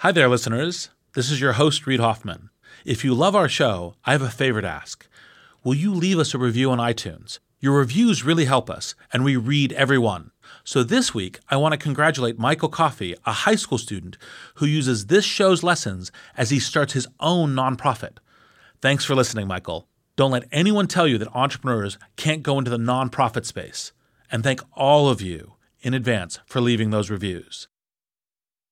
Hi there, listeners. This is your host, Reid Hoffman. If you love our show, I have a favor to ask. Will you leave us a review on iTunes? Your reviews really help us, and we read every one. So this week, I want to congratulate Michael Coffey, a high school student who uses this show's lessons as he starts his own nonprofit. Thanks for listening, Michael. Don't let anyone tell you that entrepreneurs can't go into the nonprofit space. And thank all of you in advance for leaving those reviews.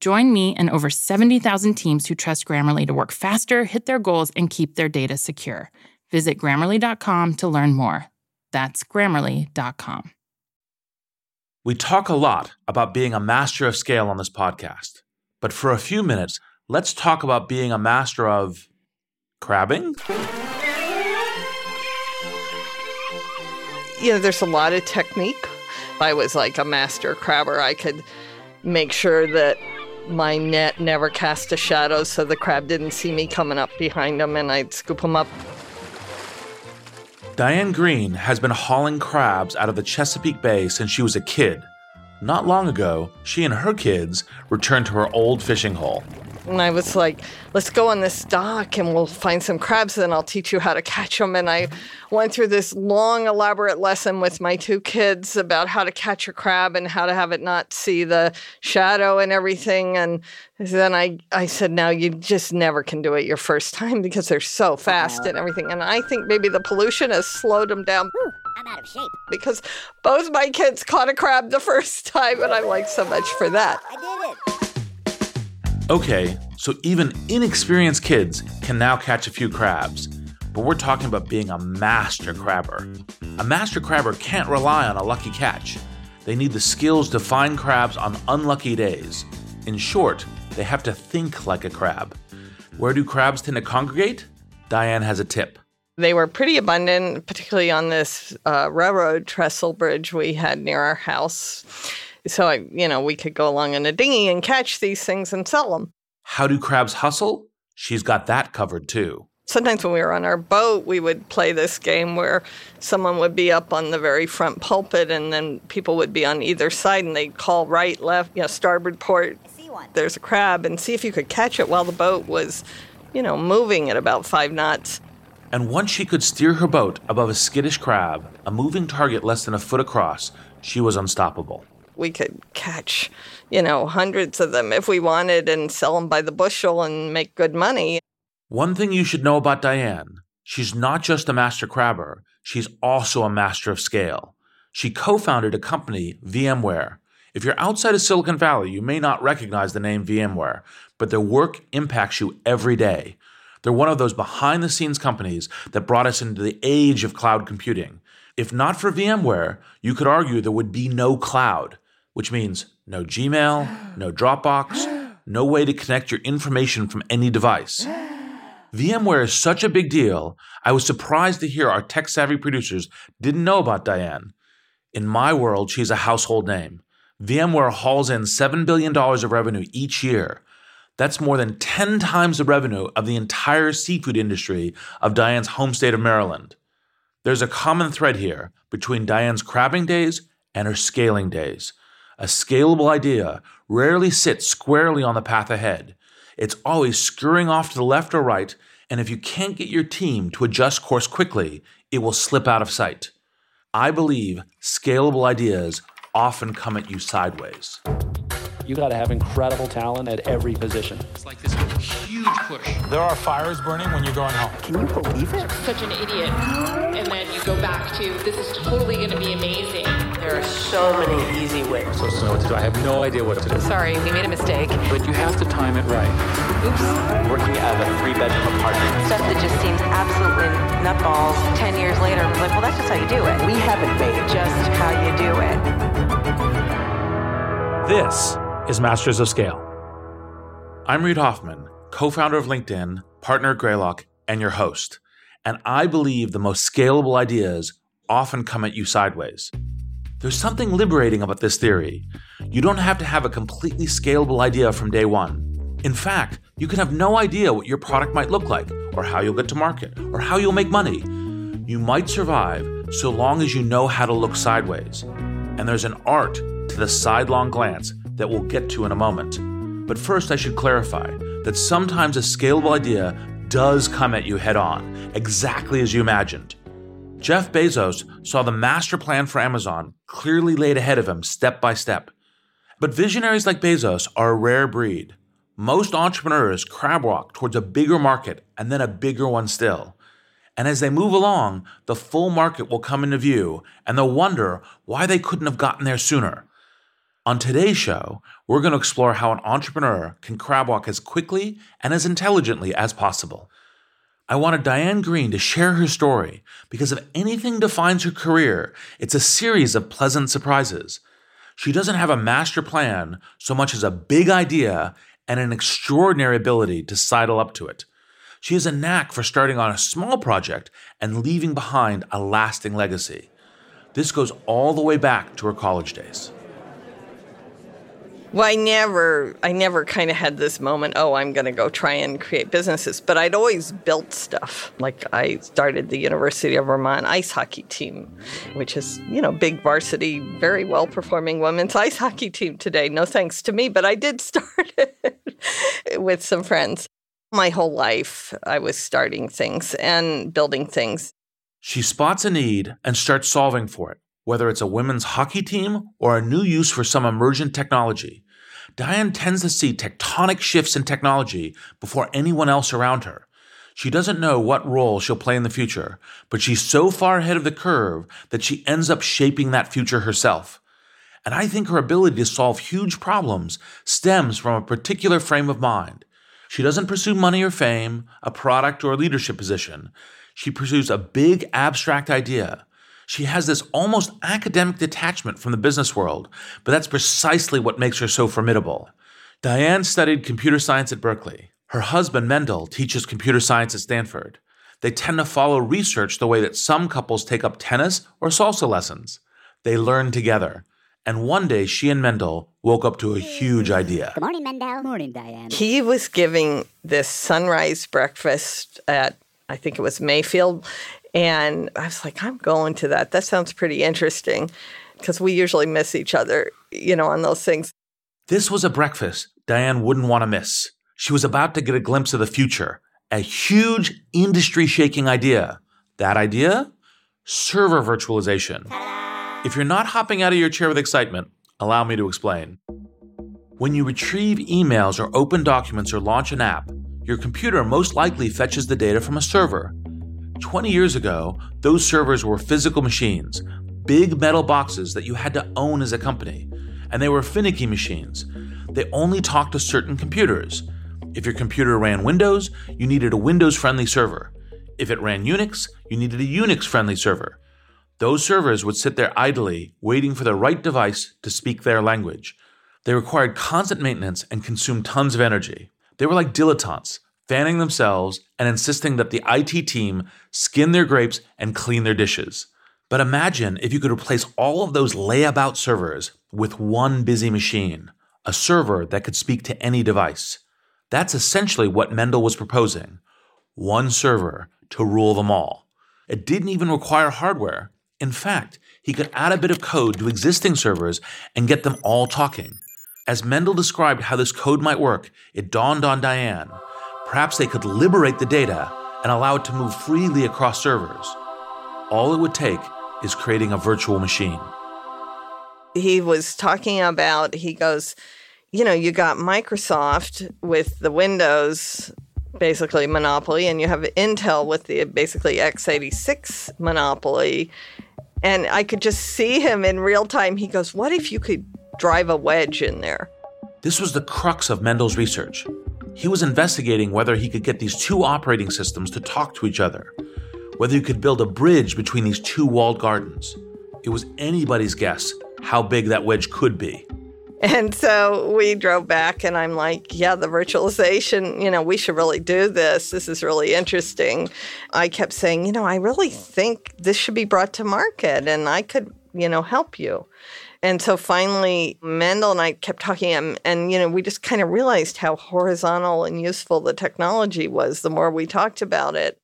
Join me and over 70,000 teams who trust Grammarly to work faster, hit their goals, and keep their data secure. Visit grammarly.com to learn more. That's grammarly.com. We talk a lot about being a master of scale on this podcast, but for a few minutes, let's talk about being a master of crabbing. You know, there's a lot of technique. I was like a master crabber. I could make sure that my net never cast a shadow so the crab didn't see me coming up behind him and I'd scoop him up. Diane Greene has been hauling crabs out of the Chesapeake Bay since she was a kid. Not long ago, she and her kids returned to her old fishing hole. And I was like, let's go on this dock and we'll find some crabs and I'll teach you how to catch them. And I went through this long, elaborate lesson with my two kids about how to catch a crab and how to have it not see the shadow and everything. And then I, I said, now you just never can do it your first time because they're so fast and everything. And I think maybe the pollution has slowed them down. I'm out of shape. Because both my kids caught a crab the first time, and I'm like, so much for that. I did it. Okay, so even inexperienced kids can now catch a few crabs. But we're talking about being a master crabber. A master crabber can't rely on a lucky catch. They need the skills to find crabs on unlucky days. In short, they have to think like a crab. Where do crabs tend to congregate? Diane has a tip. They were pretty abundant, particularly on this uh, railroad trestle bridge we had near our house. So, I, you know, we could go along in a dinghy and catch these things and sell them. How do crabs hustle? She's got that covered too. Sometimes when we were on our boat, we would play this game where someone would be up on the very front pulpit and then people would be on either side and they'd call right, left, you know, starboard port. I see one. There's a crab and see if you could catch it while the boat was, you know, moving at about five knots. And once she could steer her boat above a skittish crab, a moving target less than a foot across, she was unstoppable. We could catch, you know, hundreds of them if we wanted and sell them by the bushel and make good money. One thing you should know about Diane she's not just a master crabber, she's also a master of scale. She co founded a company, VMware. If you're outside of Silicon Valley, you may not recognize the name VMware, but their work impacts you every day. They're one of those behind the scenes companies that brought us into the age of cloud computing. If not for VMware, you could argue there would be no cloud, which means no Gmail, no Dropbox, no way to connect your information from any device. VMware is such a big deal, I was surprised to hear our tech savvy producers didn't know about Diane. In my world, she's a household name. VMware hauls in $7 billion of revenue each year. That's more than 10 times the revenue of the entire seafood industry of Diane's home state of Maryland. There's a common thread here between Diane's crabbing days and her scaling days. A scalable idea rarely sits squarely on the path ahead. It's always scurrying off to the left or right, and if you can't get your team to adjust course quickly, it will slip out of sight. I believe scalable ideas often come at you sideways. You got to have incredible talent at every position. It's like this huge push. There are fires burning when you're going home. Can you believe it? Such an idiot. And then you go back to, this is totally going to be amazing. There are so many easy ways. So to know what to do. I have no idea what to do. Sorry, we made a mistake. But you have to time it right. Oops. Working out of a three-bedroom apartment. Stuff that just seems absolutely nutballs. Ten years later, I'm like, well, that's just how you do it. We haven't made just how you do it. This is Masters of Scale. I'm Reid Hoffman, co founder of LinkedIn, partner at Greylock, and your host. And I believe the most scalable ideas often come at you sideways. There's something liberating about this theory. You don't have to have a completely scalable idea from day one. In fact, you can have no idea what your product might look like, or how you'll get to market, or how you'll make money. You might survive so long as you know how to look sideways. And there's an art to the sidelong glance that we'll get to in a moment. But first, I should clarify that sometimes a scalable idea does come at you head on, exactly as you imagined. Jeff Bezos saw the master plan for Amazon clearly laid ahead of him step by step. But visionaries like Bezos are a rare breed. Most entrepreneurs crab walk towards a bigger market and then a bigger one still. And as they move along, the full market will come into view and they'll wonder why they couldn't have gotten there sooner. On today's show, we're going to explore how an entrepreneur can crab walk as quickly and as intelligently as possible. I wanted Diane Greene to share her story because if anything defines her career, it's a series of pleasant surprises. She doesn't have a master plan so much as a big idea and an extraordinary ability to sidle up to it. She has a knack for starting on a small project and leaving behind a lasting legacy. This goes all the way back to her college days. Well, I never, I never kind of had this moment. Oh, I'm going to go try and create businesses. But I'd always built stuff. Like I started the University of Vermont ice hockey team, which is you know big varsity, very well performing women's ice hockey team today. No thanks to me, but I did start it with some friends. My whole life, I was starting things and building things. She spots a need and starts solving for it whether it's a women's hockey team or a new use for some emergent technology. Diane tends to see tectonic shifts in technology before anyone else around her. She doesn't know what role she'll play in the future, but she's so far ahead of the curve that she ends up shaping that future herself. And I think her ability to solve huge problems stems from a particular frame of mind. She doesn't pursue money or fame, a product or a leadership position. She pursues a big abstract idea she has this almost academic detachment from the business world, but that's precisely what makes her so formidable. Diane studied computer science at Berkeley. Her husband, Mendel, teaches computer science at Stanford. They tend to follow research the way that some couples take up tennis or salsa lessons. They learn together. And one day, she and Mendel woke up to a huge idea. Good morning, Mendel. Good morning, Diane. He was giving this sunrise breakfast at, I think it was Mayfield, and I was like, I'm going to that. That sounds pretty interesting because we usually miss each other, you know, on those things. This was a breakfast Diane wouldn't want to miss. She was about to get a glimpse of the future, a huge industry shaking idea. That idea? Server virtualization. If you're not hopping out of your chair with excitement, allow me to explain. When you retrieve emails or open documents or launch an app, your computer most likely fetches the data from a server. 20 years ago, those servers were physical machines, big metal boxes that you had to own as a company, and they were finicky machines. They only talked to certain computers. If your computer ran Windows, you needed a Windows friendly server. If it ran Unix, you needed a Unix friendly server. Those servers would sit there idly, waiting for the right device to speak their language. They required constant maintenance and consumed tons of energy. They were like dilettantes, fanning themselves and insisting that the IT team skin their grapes and clean their dishes. But imagine if you could replace all of those layabout servers with one busy machine, a server that could speak to any device. That's essentially what Mendel was proposing one server to rule them all. It didn't even require hardware. In fact, he could add a bit of code to existing servers and get them all talking. As Mendel described how this code might work, it dawned on Diane. Perhaps they could liberate the data and allow it to move freely across servers. All it would take is creating a virtual machine. He was talking about, he goes, you know, you got Microsoft with the Windows basically monopoly, and you have Intel with the basically x86 monopoly. And I could just see him in real time. He goes, What if you could drive a wedge in there? This was the crux of Mendel's research. He was investigating whether he could get these two operating systems to talk to each other, whether you could build a bridge between these two walled gardens. It was anybody's guess how big that wedge could be. And so we drove back, and I'm like, yeah, the virtualization, you know, we should really do this. This is really interesting. I kept saying, you know, I really think this should be brought to market, and I could, you know, help you. And so finally, Mendel and I kept talking, and, and you know, we just kind of realized how horizontal and useful the technology was the more we talked about it.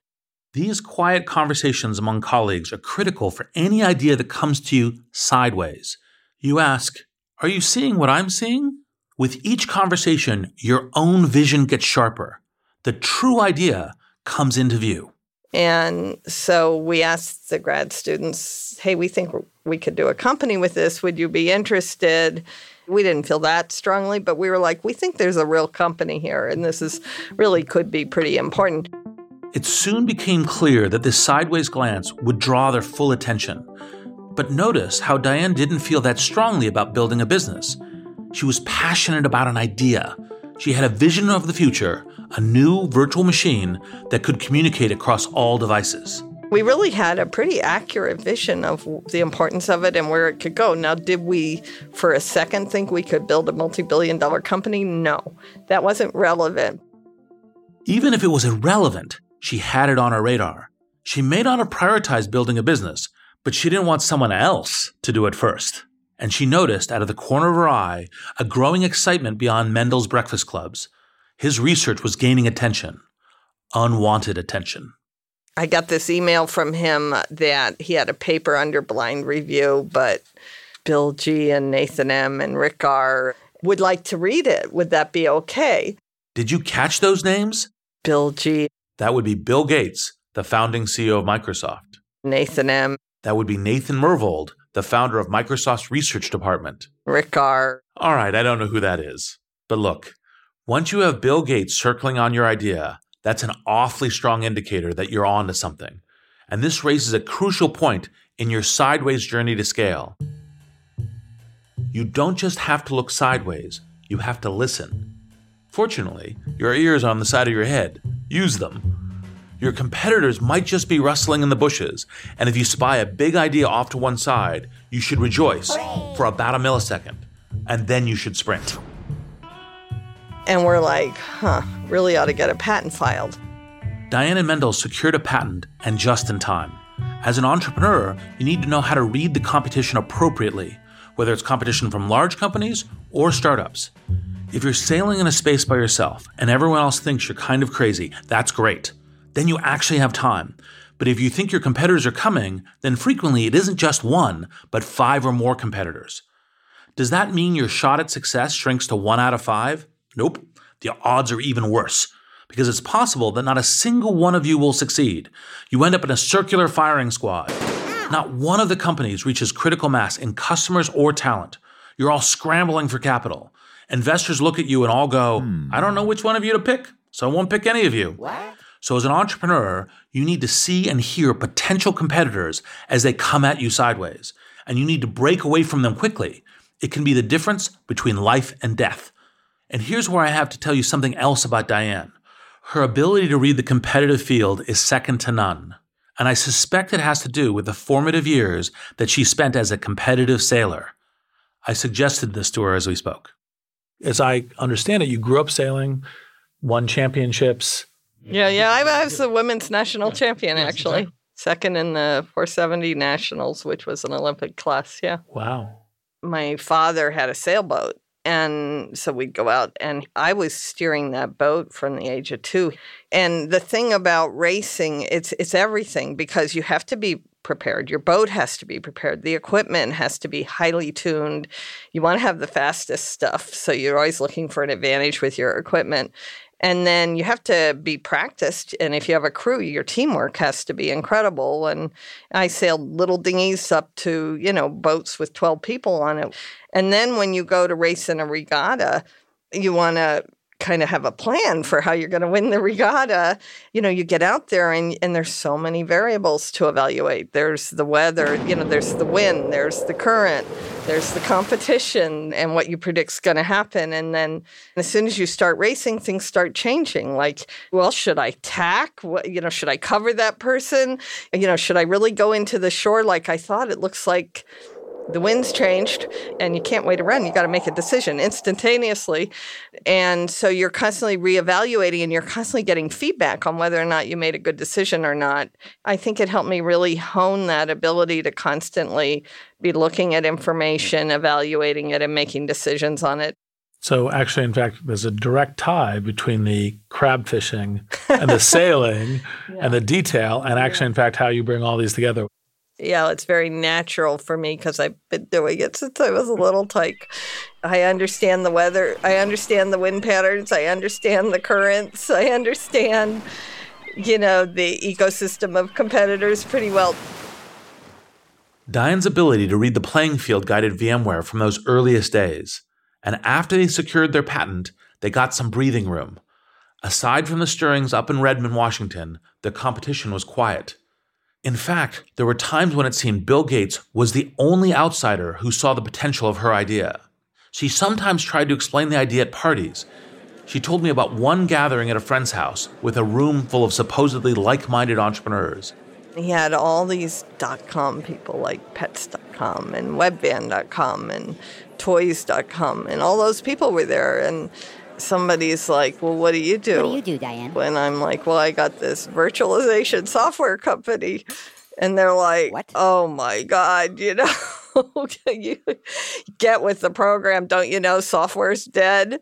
These quiet conversations among colleagues are critical for any idea that comes to you sideways. You ask, Are you seeing what I'm seeing? With each conversation, your own vision gets sharper. The true idea comes into view. And so we asked the grad students, hey, we think we could do a company with this. Would you be interested? We didn't feel that strongly, but we were like, we think there's a real company here, and this is really could be pretty important. It soon became clear that this sideways glance would draw their full attention. But notice how Diane didn't feel that strongly about building a business. She was passionate about an idea. She had a vision of the future, a new virtual machine that could communicate across all devices. We really had a pretty accurate vision of the importance of it and where it could go. Now, did we for a second think we could build a multi billion dollar company? No, that wasn't relevant. Even if it was irrelevant, she had it on her radar. She may not have prioritized building a business, but she didn't want someone else to do it first. And she noticed out of the corner of her eye a growing excitement beyond Mendel's breakfast clubs. His research was gaining attention, unwanted attention. I got this email from him that he had a paper under blind review, but Bill G and Nathan M and Rick R would like to read it. Would that be okay? Did you catch those names? Bill G. That would be Bill Gates, the founding CEO of Microsoft. Nathan M. That would be Nathan Myhrvold, the founder of Microsoft's research department. Rick R. All right, I don't know who that is. But look, once you have Bill Gates circling on your idea, that's an awfully strong indicator that you're on to something. And this raises a crucial point in your sideways journey to scale. You don't just have to look sideways, you have to listen. Fortunately, your ears are on the side of your head. Use them. Your competitors might just be rustling in the bushes, and if you spy a big idea off to one side, you should rejoice for about a millisecond, and then you should sprint. And we're like, huh, really ought to get a patent filed. Diane and Mendel secured a patent, and just in time. As an entrepreneur, you need to know how to read the competition appropriately, whether it's competition from large companies or startups. If you're sailing in a space by yourself and everyone else thinks you're kind of crazy, that's great. Then you actually have time. But if you think your competitors are coming, then frequently it isn't just one, but five or more competitors. Does that mean your shot at success shrinks to one out of five? Nope. The odds are even worse because it's possible that not a single one of you will succeed. You end up in a circular firing squad. Not one of the companies reaches critical mass in customers or talent. You're all scrambling for capital. Investors look at you and all go, hmm. I don't know which one of you to pick, so I won't pick any of you. What? So, as an entrepreneur, you need to see and hear potential competitors as they come at you sideways, and you need to break away from them quickly. It can be the difference between life and death. And here's where I have to tell you something else about Diane. Her ability to read the competitive field is second to none. And I suspect it has to do with the formative years that she spent as a competitive sailor. I suggested this to her as we spoke. As I understand it, you grew up sailing, won championships. Yeah, yeah. I was the women's national champion, actually. Second in the 470 nationals, which was an Olympic class. Yeah. Wow. My father had a sailboat And so we'd go out, and I was steering that boat from the age of two. And the thing about racing, it's it's everything because you have to be prepared. Your boat has to be prepared. The equipment has to be highly tuned. You want to have the fastest stuff, so you're always looking for an advantage with your equipment. And then you have to be practiced. And if you have a crew, your teamwork has to be incredible. And I sailed little dinghies up to, you know, boats with 12 people on it. And then when you go to race in a regatta, you want to kind of have a plan for how you're going to win the regatta, you know, you get out there and, and there's so many variables to evaluate. There's the weather, you know, there's the wind, there's the current, there's the competition and what you predict's going to happen. And then as soon as you start racing, things start changing. Like, well, should I tack? What, you know, should I cover that person? You know, should I really go into the shore like I thought? It looks like the wind's changed and you can't wait around. You got to make a decision instantaneously. And so you're constantly reevaluating and you're constantly getting feedback on whether or not you made a good decision or not. I think it helped me really hone that ability to constantly be looking at information, evaluating it, and making decisions on it. So, actually, in fact, there's a direct tie between the crab fishing and the sailing yeah. and the detail, and actually, in fact, how you bring all these together yeah, it's very natural for me because I've been doing it since I was a little tyke. I understand the weather. I understand the wind patterns. I understand the currents. I understand, you know, the ecosystem of competitors pretty well. Diane's ability to read the playing field guided VMware from those earliest days. And after they secured their patent, they got some breathing room. Aside from the stirrings up in Redmond, Washington, the competition was quiet. In fact, there were times when it seemed Bill Gates was the only outsider who saw the potential of her idea. She sometimes tried to explain the idea at parties. She told me about one gathering at a friend's house with a room full of supposedly like minded entrepreneurs. He had all these dot com people like pets.com and webvan.com and toys.com, and all those people were there. And somebody's like, Well, what do you do? What do you do, Diane? When I'm like, Well, I got this virtualization software company. And they're like, what? Oh my God, you know, you get with the program. Don't you know software's dead?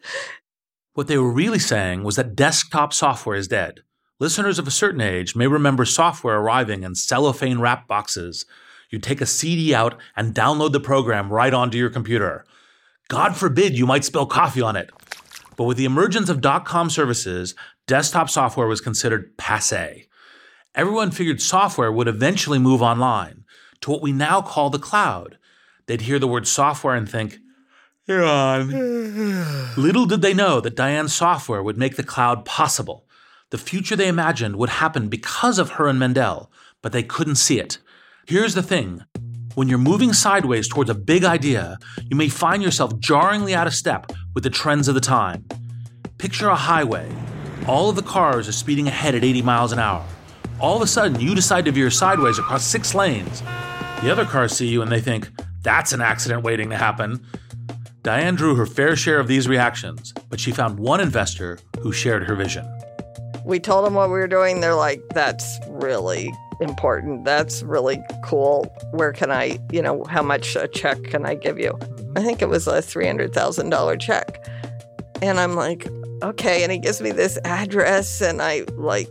What they were really saying was that desktop software is dead. Listeners of a certain age may remember software arriving in cellophane wrap boxes. You'd take a CD out and download the program right onto your computer. God forbid you might spill coffee on it. But with the emergence of dot com services, desktop software was considered passe. Everyone figured software would eventually move online to what we now call the cloud. They'd hear the word software and think, you're on. Little did they know that Diane's software would make the cloud possible. The future they imagined would happen because of her and Mendel, but they couldn't see it. Here's the thing when you're moving sideways towards a big idea, you may find yourself jarringly out of step with the trends of the time. Picture a highway. All of the cars are speeding ahead at 80 miles an hour. All of a sudden, you decide to veer sideways across six lanes. The other cars see you and they think, that's an accident waiting to happen. Diane drew her fair share of these reactions, but she found one investor who shared her vision. We told them what we were doing. They're like, that's really important. That's really cool. Where can I, you know, how much a check can I give you? Mm-hmm. I think it was a $300,000 check. And I'm like, okay. And he gives me this address, and I like,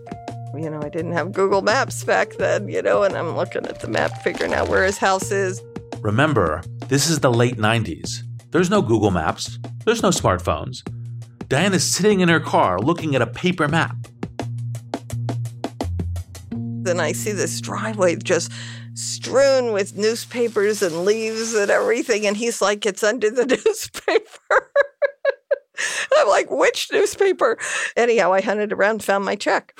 you know, I didn't have Google Maps back then, you know, and I'm looking at the map, figuring out where his house is. Remember, this is the late 90s. There's no Google Maps, there's no smartphones. Diane is sitting in her car looking at a paper map. Then I see this driveway just strewn with newspapers and leaves and everything. And he's like, it's under the newspaper. I'm like, which newspaper? Anyhow, I hunted around, found my check.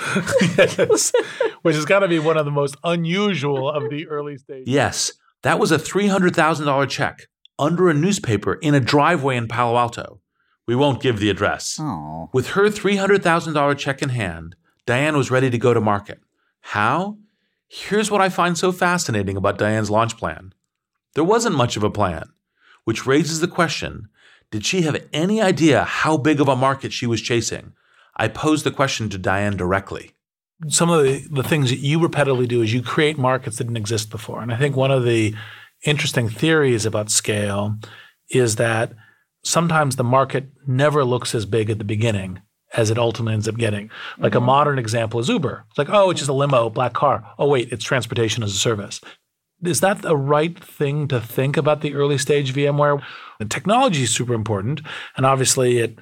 yes, which has got to be one of the most unusual of the early stages. Yes, that was a $300,000 check under a newspaper in a driveway in Palo Alto. We won't give the address. Oh. With her $300,000 check in hand, Diane was ready to go to market. How? Here's what I find so fascinating about Diane's launch plan. There wasn't much of a plan, which raises the question did she have any idea how big of a market she was chasing? I posed the question to Diane directly. Some of the, the things that you repetitively do is you create markets that didn't exist before. And I think one of the interesting theories about scale is that sometimes the market never looks as big at the beginning as it ultimately ends up getting. Like mm-hmm. a modern example is Uber. It's like, oh, it's just a limo, black car. Oh, wait, it's transportation as a service. Is that the right thing to think about the early stage VMware? The technology is super important, and obviously it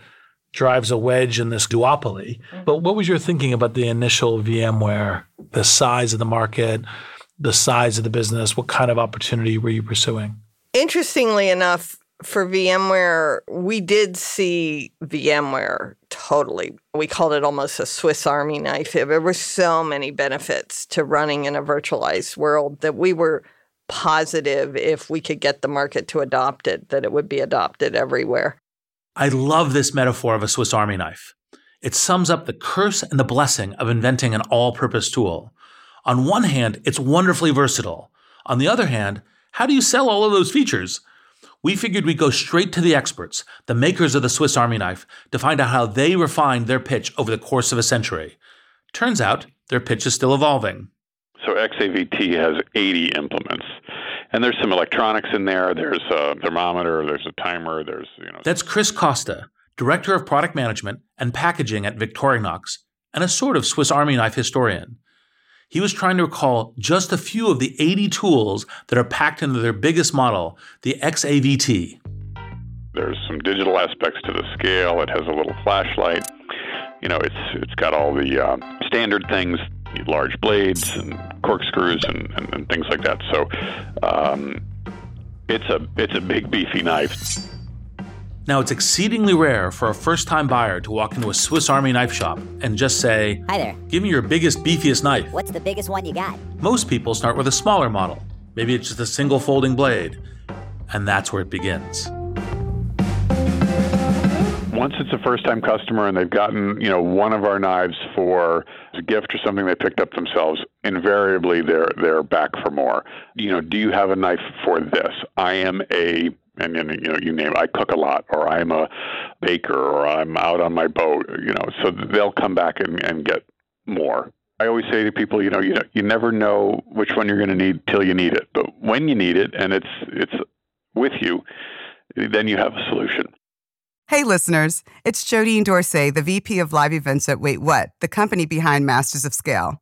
drives a wedge in this duopoly. Mm-hmm. But what was your thinking about the initial VMware, the size of the market, the size of the business? What kind of opportunity were you pursuing? Interestingly enough, for VMware, we did see VMware totally. We called it almost a Swiss Army knife. There were so many benefits to running in a virtualized world that we were positive if we could get the market to adopt it, that it would be adopted everywhere. I love this metaphor of a Swiss Army knife. It sums up the curse and the blessing of inventing an all purpose tool. On one hand, it's wonderfully versatile. On the other hand, how do you sell all of those features? We figured we'd go straight to the experts, the makers of the Swiss Army knife, to find out how they refined their pitch over the course of a century. Turns out their pitch is still evolving. So XAVT has 80 implements. And there's some electronics in there. There's a thermometer, there's a timer, there's, you know. That's Chris Costa, Director of Product Management and Packaging at Victorinox, and a sort of Swiss Army knife historian he was trying to recall just a few of the 80 tools that are packed into their biggest model, the XAVT. There's some digital aspects to the scale. It has a little flashlight. You know, it's it's got all the uh, standard things, large blades and corkscrews and, and, and things like that. So um, it's a it's a big beefy knife. Now, it's exceedingly rare for a first time buyer to walk into a Swiss Army knife shop and just say, Hi there. Give me your biggest, beefiest knife. What's the biggest one you got? Most people start with a smaller model. Maybe it's just a single folding blade. And that's where it begins. Once it's a first time customer and they've gotten, you know, one of our knives for a gift or something they picked up themselves, invariably they're they're back for more. You know, do you have a knife for this? I am a and, and you know you name it, I cook a lot or I'm a baker or I'm out on my boat you know so they'll come back and, and get more. I always say to people you know you know you never know which one you're going to need till you need it but when you need it and it's it's with you then you have a solution. Hey listeners it's Jodine Dorsey the VP of live events at Wait What the company behind Masters of Scale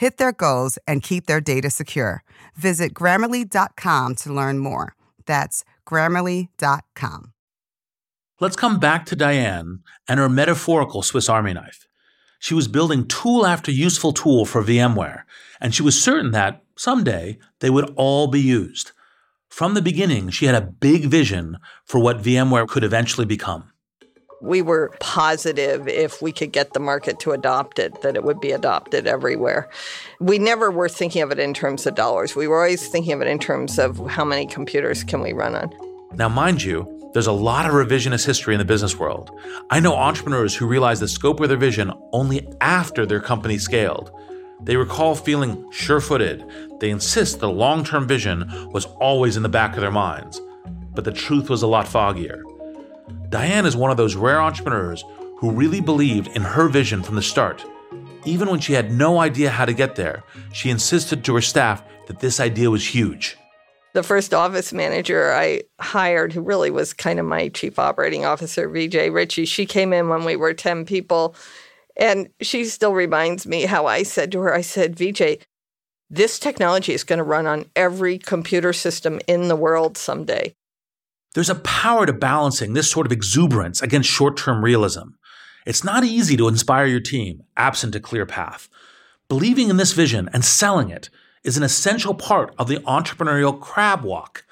hit their goals, and keep their data secure. Visit grammarly.com to learn more. That's grammarly.com. Let's come back to Diane and her metaphorical Swiss Army knife. She was building tool after useful tool for VMware, and she was certain that someday they would all be used. From the beginning, she had a big vision for what VMware could eventually become we were positive if we could get the market to adopt it, that it would be adopted everywhere. We never were thinking of it in terms of dollars. We were always thinking of it in terms of how many computers can we run on. Now, mind you, there's a lot of revisionist history in the business world. I know entrepreneurs who realized the scope of their vision only after their company scaled. They recall feeling sure footed. They insist the long term vision was always in the back of their minds. But the truth was a lot foggier. Diane is one of those rare entrepreneurs who really believed in her vision from the start. Even when she had no idea how to get there, she insisted to her staff that this idea was huge. The first office manager I hired, who really was kind of my chief operating officer, VJ Ritchie, she came in when we were 10 people. And she still reminds me how I said to her, I said, VJ, this technology is going to run on every computer system in the world someday. There's a power to balancing this sort of exuberance against short term realism. It's not easy to inspire your team absent a clear path. Believing in this vision and selling it is an essential part of the entrepreneurial crab walk.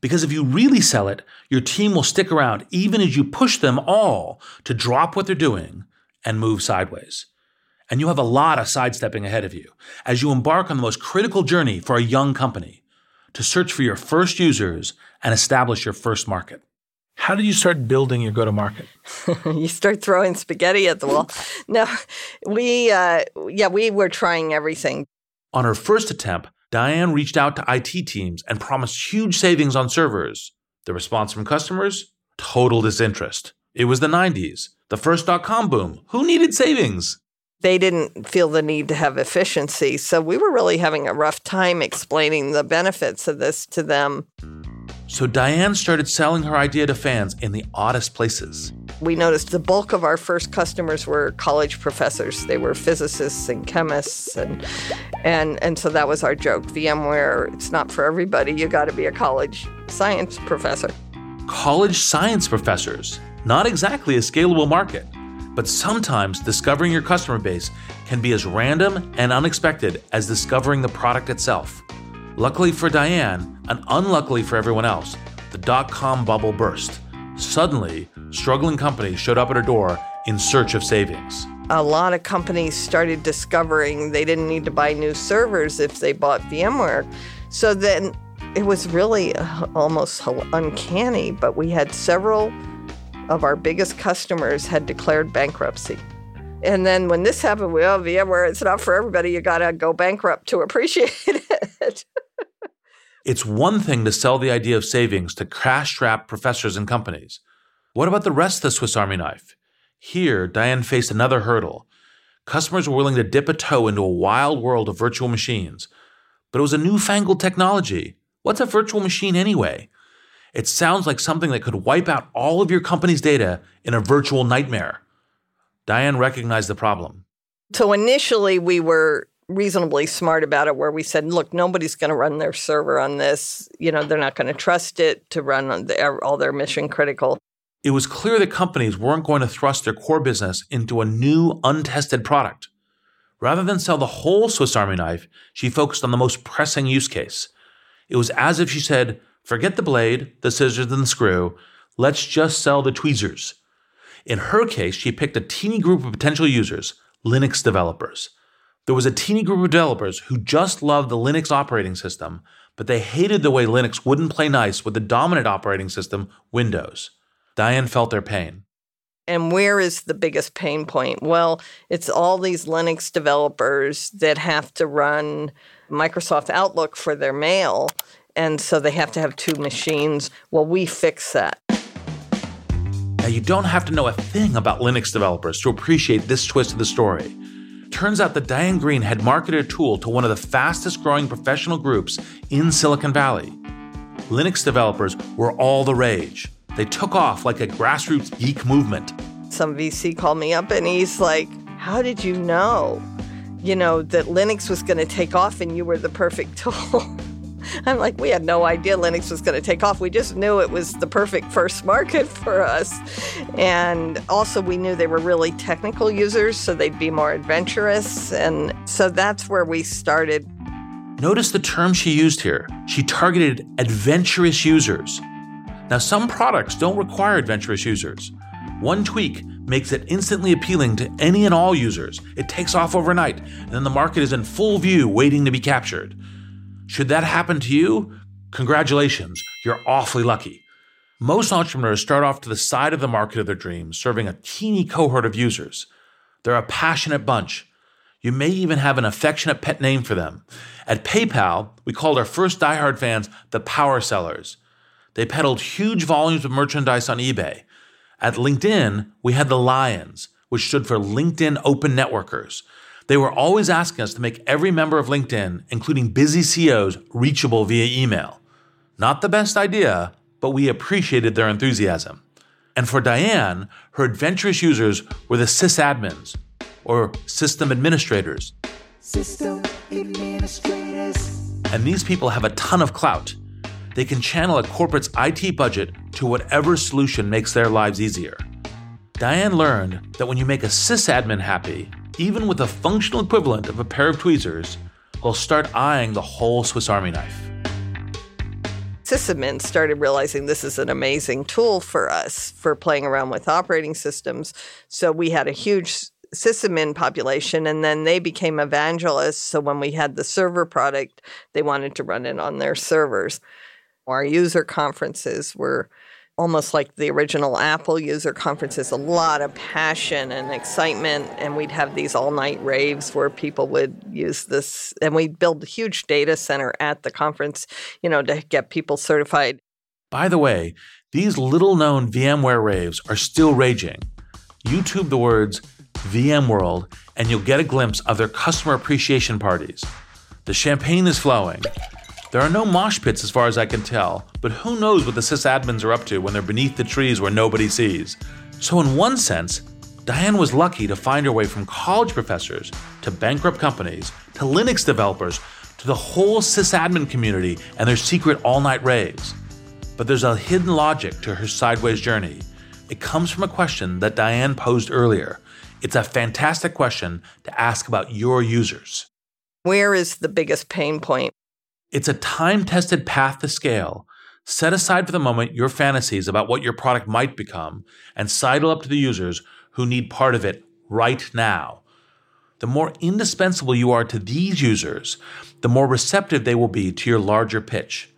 Because if you really sell it, your team will stick around even as you push them all to drop what they're doing and move sideways. And you have a lot of sidestepping ahead of you as you embark on the most critical journey for a young company to search for your first users and establish your first market. How did you start building your go to market? you start throwing spaghetti at the wall. No, we, uh, yeah, we were trying everything. On her first attempt, Diane reached out to IT teams and promised huge savings on servers. The response from customers? Total disinterest. It was the 90s, the first dot com boom. Who needed savings? They didn't feel the need to have efficiency. So we were really having a rough time explaining the benefits of this to them. So Diane started selling her idea to fans in the oddest places. We noticed the bulk of our first customers were college professors. They were physicists and chemists and and and so that was our joke. VMware, it's not for everybody. You got to be a college science professor. College science professors, not exactly a scalable market. But sometimes discovering your customer base can be as random and unexpected as discovering the product itself. Luckily for Diane, and unluckily for everyone else, the dot com bubble burst. Suddenly, struggling companies showed up at her door in search of savings. A lot of companies started discovering they didn't need to buy new servers if they bought VMware. So then it was really uh, almost uncanny, but we had several of our biggest customers had declared bankruptcy. And then when this happened, we, oh, VMware, it's not for everybody. You got to go bankrupt to appreciate it. it's one thing to sell the idea of savings to crash strapped professors and companies. What about the rest of the Swiss Army knife? Here, Diane faced another hurdle. Customers were willing to dip a toe into a wild world of virtual machines, but it was a newfangled technology. What's a virtual machine anyway? It sounds like something that could wipe out all of your company's data in a virtual nightmare. Diane recognized the problem. So initially, we were reasonably smart about it, where we said, look, nobody's going to run their server on this. You know, they're not going to trust it to run their, er, all their mission critical. It was clear that companies weren't going to thrust their core business into a new, untested product. Rather than sell the whole Swiss Army knife, she focused on the most pressing use case. It was as if she said, Forget the blade, the scissors, and the screw. Let's just sell the tweezers. In her case, she picked a teeny group of potential users, Linux developers. There was a teeny group of developers who just loved the Linux operating system, but they hated the way Linux wouldn't play nice with the dominant operating system, Windows. Diane felt their pain. And where is the biggest pain point? Well, it's all these Linux developers that have to run Microsoft Outlook for their mail and so they have to have two machines. Well, we fix that. Now, you don't have to know a thing about Linux developers to appreciate this twist of the story. Turns out that Diane Greene had marketed a tool to one of the fastest growing professional groups in Silicon Valley. Linux developers were all the rage. They took off like a grassroots geek movement. Some VC called me up and he's like, How did you know? You know, that Linux was going to take off and you were the perfect tool. I'm like, we had no idea Linux was going to take off. We just knew it was the perfect first market for us. And also, we knew they were really technical users, so they'd be more adventurous. And so that's where we started. Notice the term she used here. She targeted adventurous users. Now, some products don't require adventurous users. One tweak makes it instantly appealing to any and all users. It takes off overnight, and then the market is in full view waiting to be captured. Should that happen to you, congratulations, you're awfully lucky. Most entrepreneurs start off to the side of the market of their dreams, serving a teeny cohort of users. They're a passionate bunch. You may even have an affectionate pet name for them. At PayPal, we called our first diehard fans the power sellers. They peddled huge volumes of merchandise on eBay. At LinkedIn, we had the Lions, which stood for LinkedIn Open Networkers. They were always asking us to make every member of LinkedIn, including busy CEOs, reachable via email. Not the best idea, but we appreciated their enthusiasm. And for Diane, her adventurous users were the sysadmins, or system administrators. System administrators. And these people have a ton of clout. They can channel a corporate's IT budget to whatever solution makes their lives easier. Diane learned that when you make a sysadmin happy, even with a functional equivalent of a pair of tweezers, will start eyeing the whole Swiss Army knife. sysadmins started realizing this is an amazing tool for us for playing around with operating systems. So we had a huge sysadmin population, and then they became evangelists. So when we had the server product, they wanted to run it on their servers. Our user conferences were almost like the original Apple user conferences, a lot of passion and excitement. And we'd have these all night raves where people would use this. And we'd build a huge data center at the conference, you know, to get people certified. By the way, these little known VMware raves are still raging. YouTube the words VMworld and you'll get a glimpse of their customer appreciation parties. The champagne is flowing. There are no mosh pits as far as I can tell, but who knows what the sysadmins are up to when they're beneath the trees where nobody sees. So, in one sense, Diane was lucky to find her way from college professors to bankrupt companies to Linux developers to the whole sysadmin community and their secret all night raves. But there's a hidden logic to her sideways journey. It comes from a question that Diane posed earlier. It's a fantastic question to ask about your users. Where is the biggest pain point? It's a time tested path to scale. Set aside for the moment your fantasies about what your product might become and sidle up to the users who need part of it right now. The more indispensable you are to these users, the more receptive they will be to your larger pitch.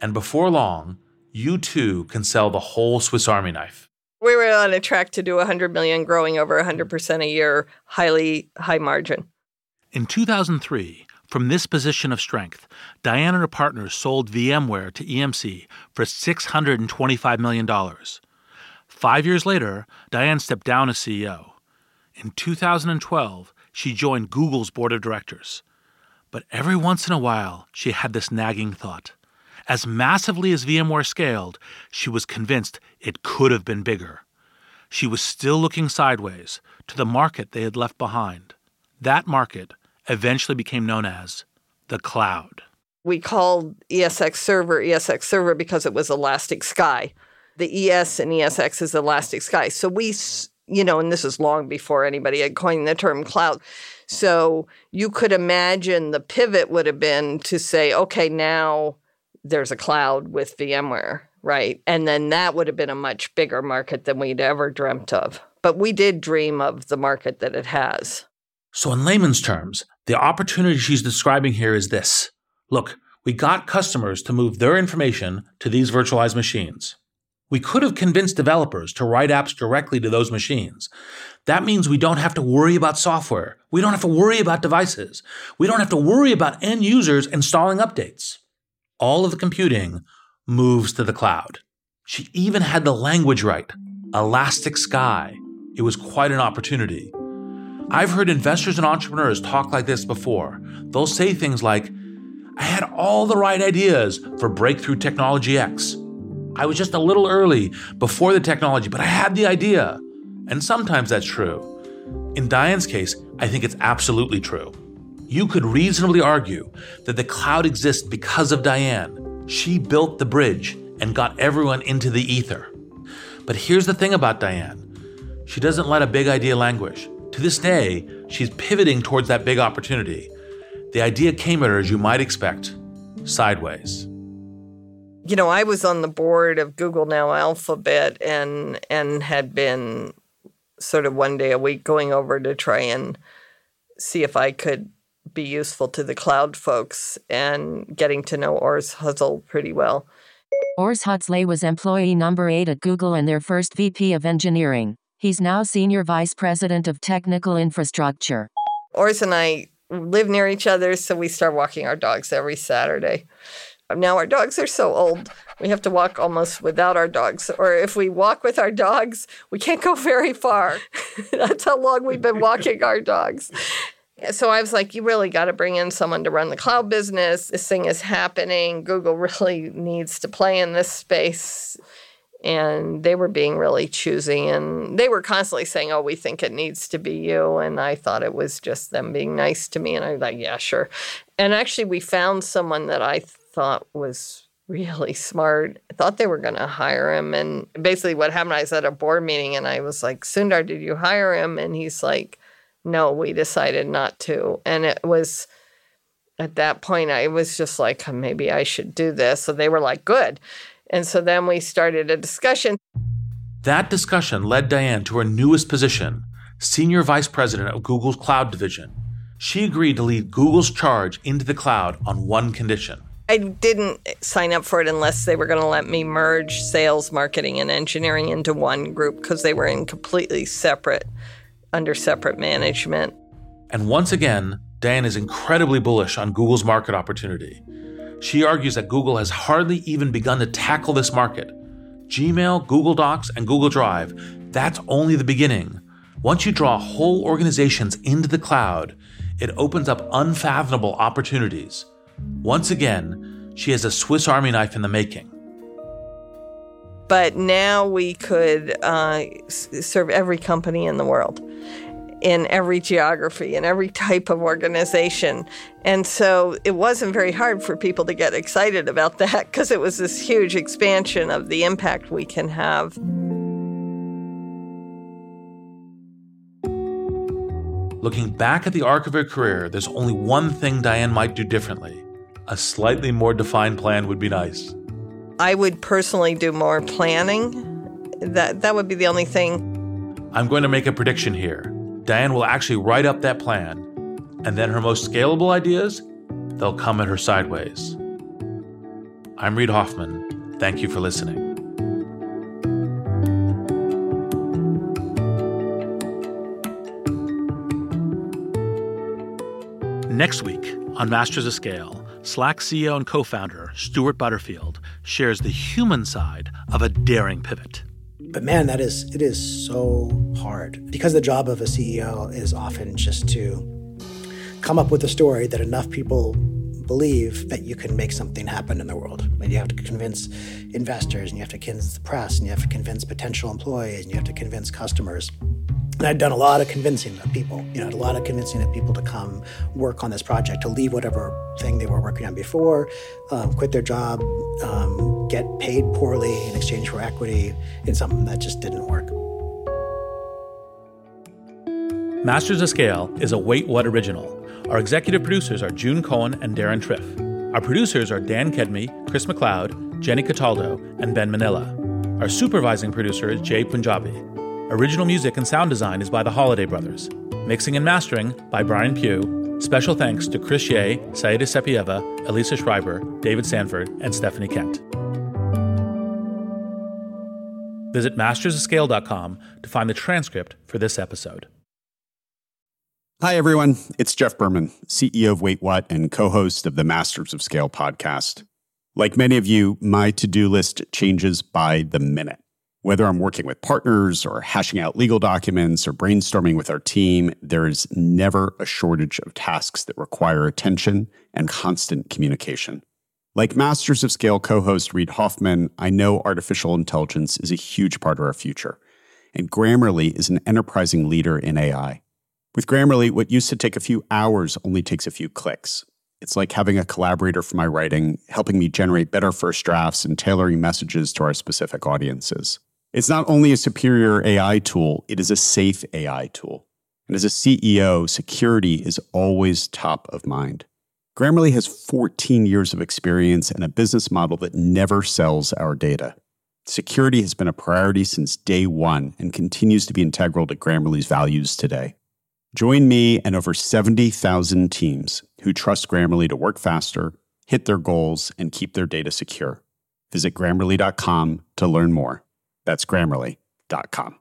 And before long, you too can sell the whole Swiss Army knife. We were on a track to do 100 million, growing over 100% a year, highly high margin. In 2003, from this position of strength, Diane and her partners sold VMware to EMC for $625 million. Five years later, Diane stepped down as CEO. In 2012, she joined Google's board of directors. But every once in a while, she had this nagging thought. As massively as VMware scaled, she was convinced it could have been bigger. She was still looking sideways to the market they had left behind. That market eventually became known as the cloud. We called ESX Server ESX Server because it was Elastic Sky. The ES and ESX is Elastic Sky. So we, you know, and this is long before anybody had coined the term cloud. So you could imagine the pivot would have been to say, okay, now there's a cloud with VMware, right? And then that would have been a much bigger market than we'd ever dreamt of. But we did dream of the market that it has. So, in layman's terms, the opportunity she's describing here is this Look, we got customers to move their information to these virtualized machines. We could have convinced developers to write apps directly to those machines. That means we don't have to worry about software. We don't have to worry about devices. We don't have to worry about end users installing updates. All of the computing moves to the cloud. She even had the language right Elastic Sky. It was quite an opportunity. I've heard investors and entrepreneurs talk like this before. They'll say things like, I had all the right ideas for breakthrough technology X. I was just a little early before the technology, but I had the idea. And sometimes that's true. In Diane's case, I think it's absolutely true. You could reasonably argue that the cloud exists because of Diane. She built the bridge and got everyone into the ether. But here's the thing about Diane she doesn't let a big idea languish. To this day, she's pivoting towards that big opportunity. The idea came at her, as you might expect, sideways. You know, I was on the board of Google Now Alphabet and and had been sort of one day a week going over to try and see if I could be useful to the cloud folks and getting to know Urs Hölzle pretty well. Urs Hölzle was employee number eight at Google and their first VP of engineering. He's now Senior Vice President of Technical Infrastructure. Urs and I live near each other, so we start walking our dogs every Saturday. Now our dogs are so old, we have to walk almost without our dogs. Or if we walk with our dogs, we can't go very far. That's how long we've been walking our dogs. So I was like, you really got to bring in someone to run the cloud business. This thing is happening. Google really needs to play in this space and they were being really choosy and they were constantly saying oh we think it needs to be you and i thought it was just them being nice to me and i was like yeah sure and actually we found someone that i thought was really smart I thought they were going to hire him and basically what happened i was at a board meeting and i was like sundar did you hire him and he's like no we decided not to and it was at that point, I was just like, maybe I should do this. So they were like, good. And so then we started a discussion. That discussion led Diane to her newest position, Senior Vice President of Google's Cloud Division. She agreed to lead Google's charge into the cloud on one condition. I didn't sign up for it unless they were going to let me merge sales, marketing, and engineering into one group because they were in completely separate, under separate management. And once again, Diane is incredibly bullish on Google's market opportunity. She argues that Google has hardly even begun to tackle this market. Gmail, Google Docs, and Google Drive, that's only the beginning. Once you draw whole organizations into the cloud, it opens up unfathomable opportunities. Once again, she has a Swiss Army knife in the making. But now we could uh, serve every company in the world in every geography and every type of organization. And so it wasn't very hard for people to get excited about that because it was this huge expansion of the impact we can have. Looking back at the arc of her career, there's only one thing Diane might do differently. A slightly more defined plan would be nice. I would personally do more planning. That that would be the only thing. I'm going to make a prediction here. Diane will actually write up that plan, and then her most scalable ideas, they'll come at her sideways. I'm Reid Hoffman. Thank you for listening. Next week on Masters of Scale, Slack CEO and co founder Stewart Butterfield shares the human side of a daring pivot. But man, that is it is so hard because the job of a CEO is often just to come up with a story that enough people believe that you can make something happen in the world. And you have to convince investors, and you have to convince the press, and you have to convince potential employees, and you have to convince customers. And I'd done a lot of convincing of people, you know, a lot of convincing of people to come work on this project, to leave whatever thing they were working on before, um, quit their job, um, get paid poorly in exchange for equity in something that just didn't work. Masters of Scale is a Wait What original. Our executive producers are June Cohen and Deron Triff. Our producers are Dan Kedmi, Chris McLeod, Jenny Cataldo, and Ben Manila. Our supervising producer is Jay Punjabi. Original music and sound design is by the Holiday Brothers. Mixing and mastering by Brian Pugh. Special thanks to Chris Yeh, Saida Sapieva, Elisa Schreiber, David Sanford, and Stephanie Kent. Visit mastersofscale.com to find the transcript for this episode. Hi, everyone. It's Jeff Berman, CEO of Wait What and co host of the Masters of Scale podcast. Like many of you, my to do list changes by the minute. Whether I'm working with partners or hashing out legal documents or brainstorming with our team, there is never a shortage of tasks that require attention and constant communication. Like Masters of Scale co host Reid Hoffman, I know artificial intelligence is a huge part of our future, and Grammarly is an enterprising leader in AI. With Grammarly, what used to take a few hours only takes a few clicks. It's like having a collaborator for my writing, helping me generate better first drafts and tailoring messages to our specific audiences. It's not only a superior AI tool, it is a safe AI tool. And as a CEO, security is always top of mind. Grammarly has 14 years of experience and a business model that never sells our data. Security has been a priority since day one and continues to be integral to Grammarly's values today. Join me and over 70,000 teams who trust Grammarly to work faster, hit their goals, and keep their data secure. Visit grammarly.com to learn more. That's grammarly.com.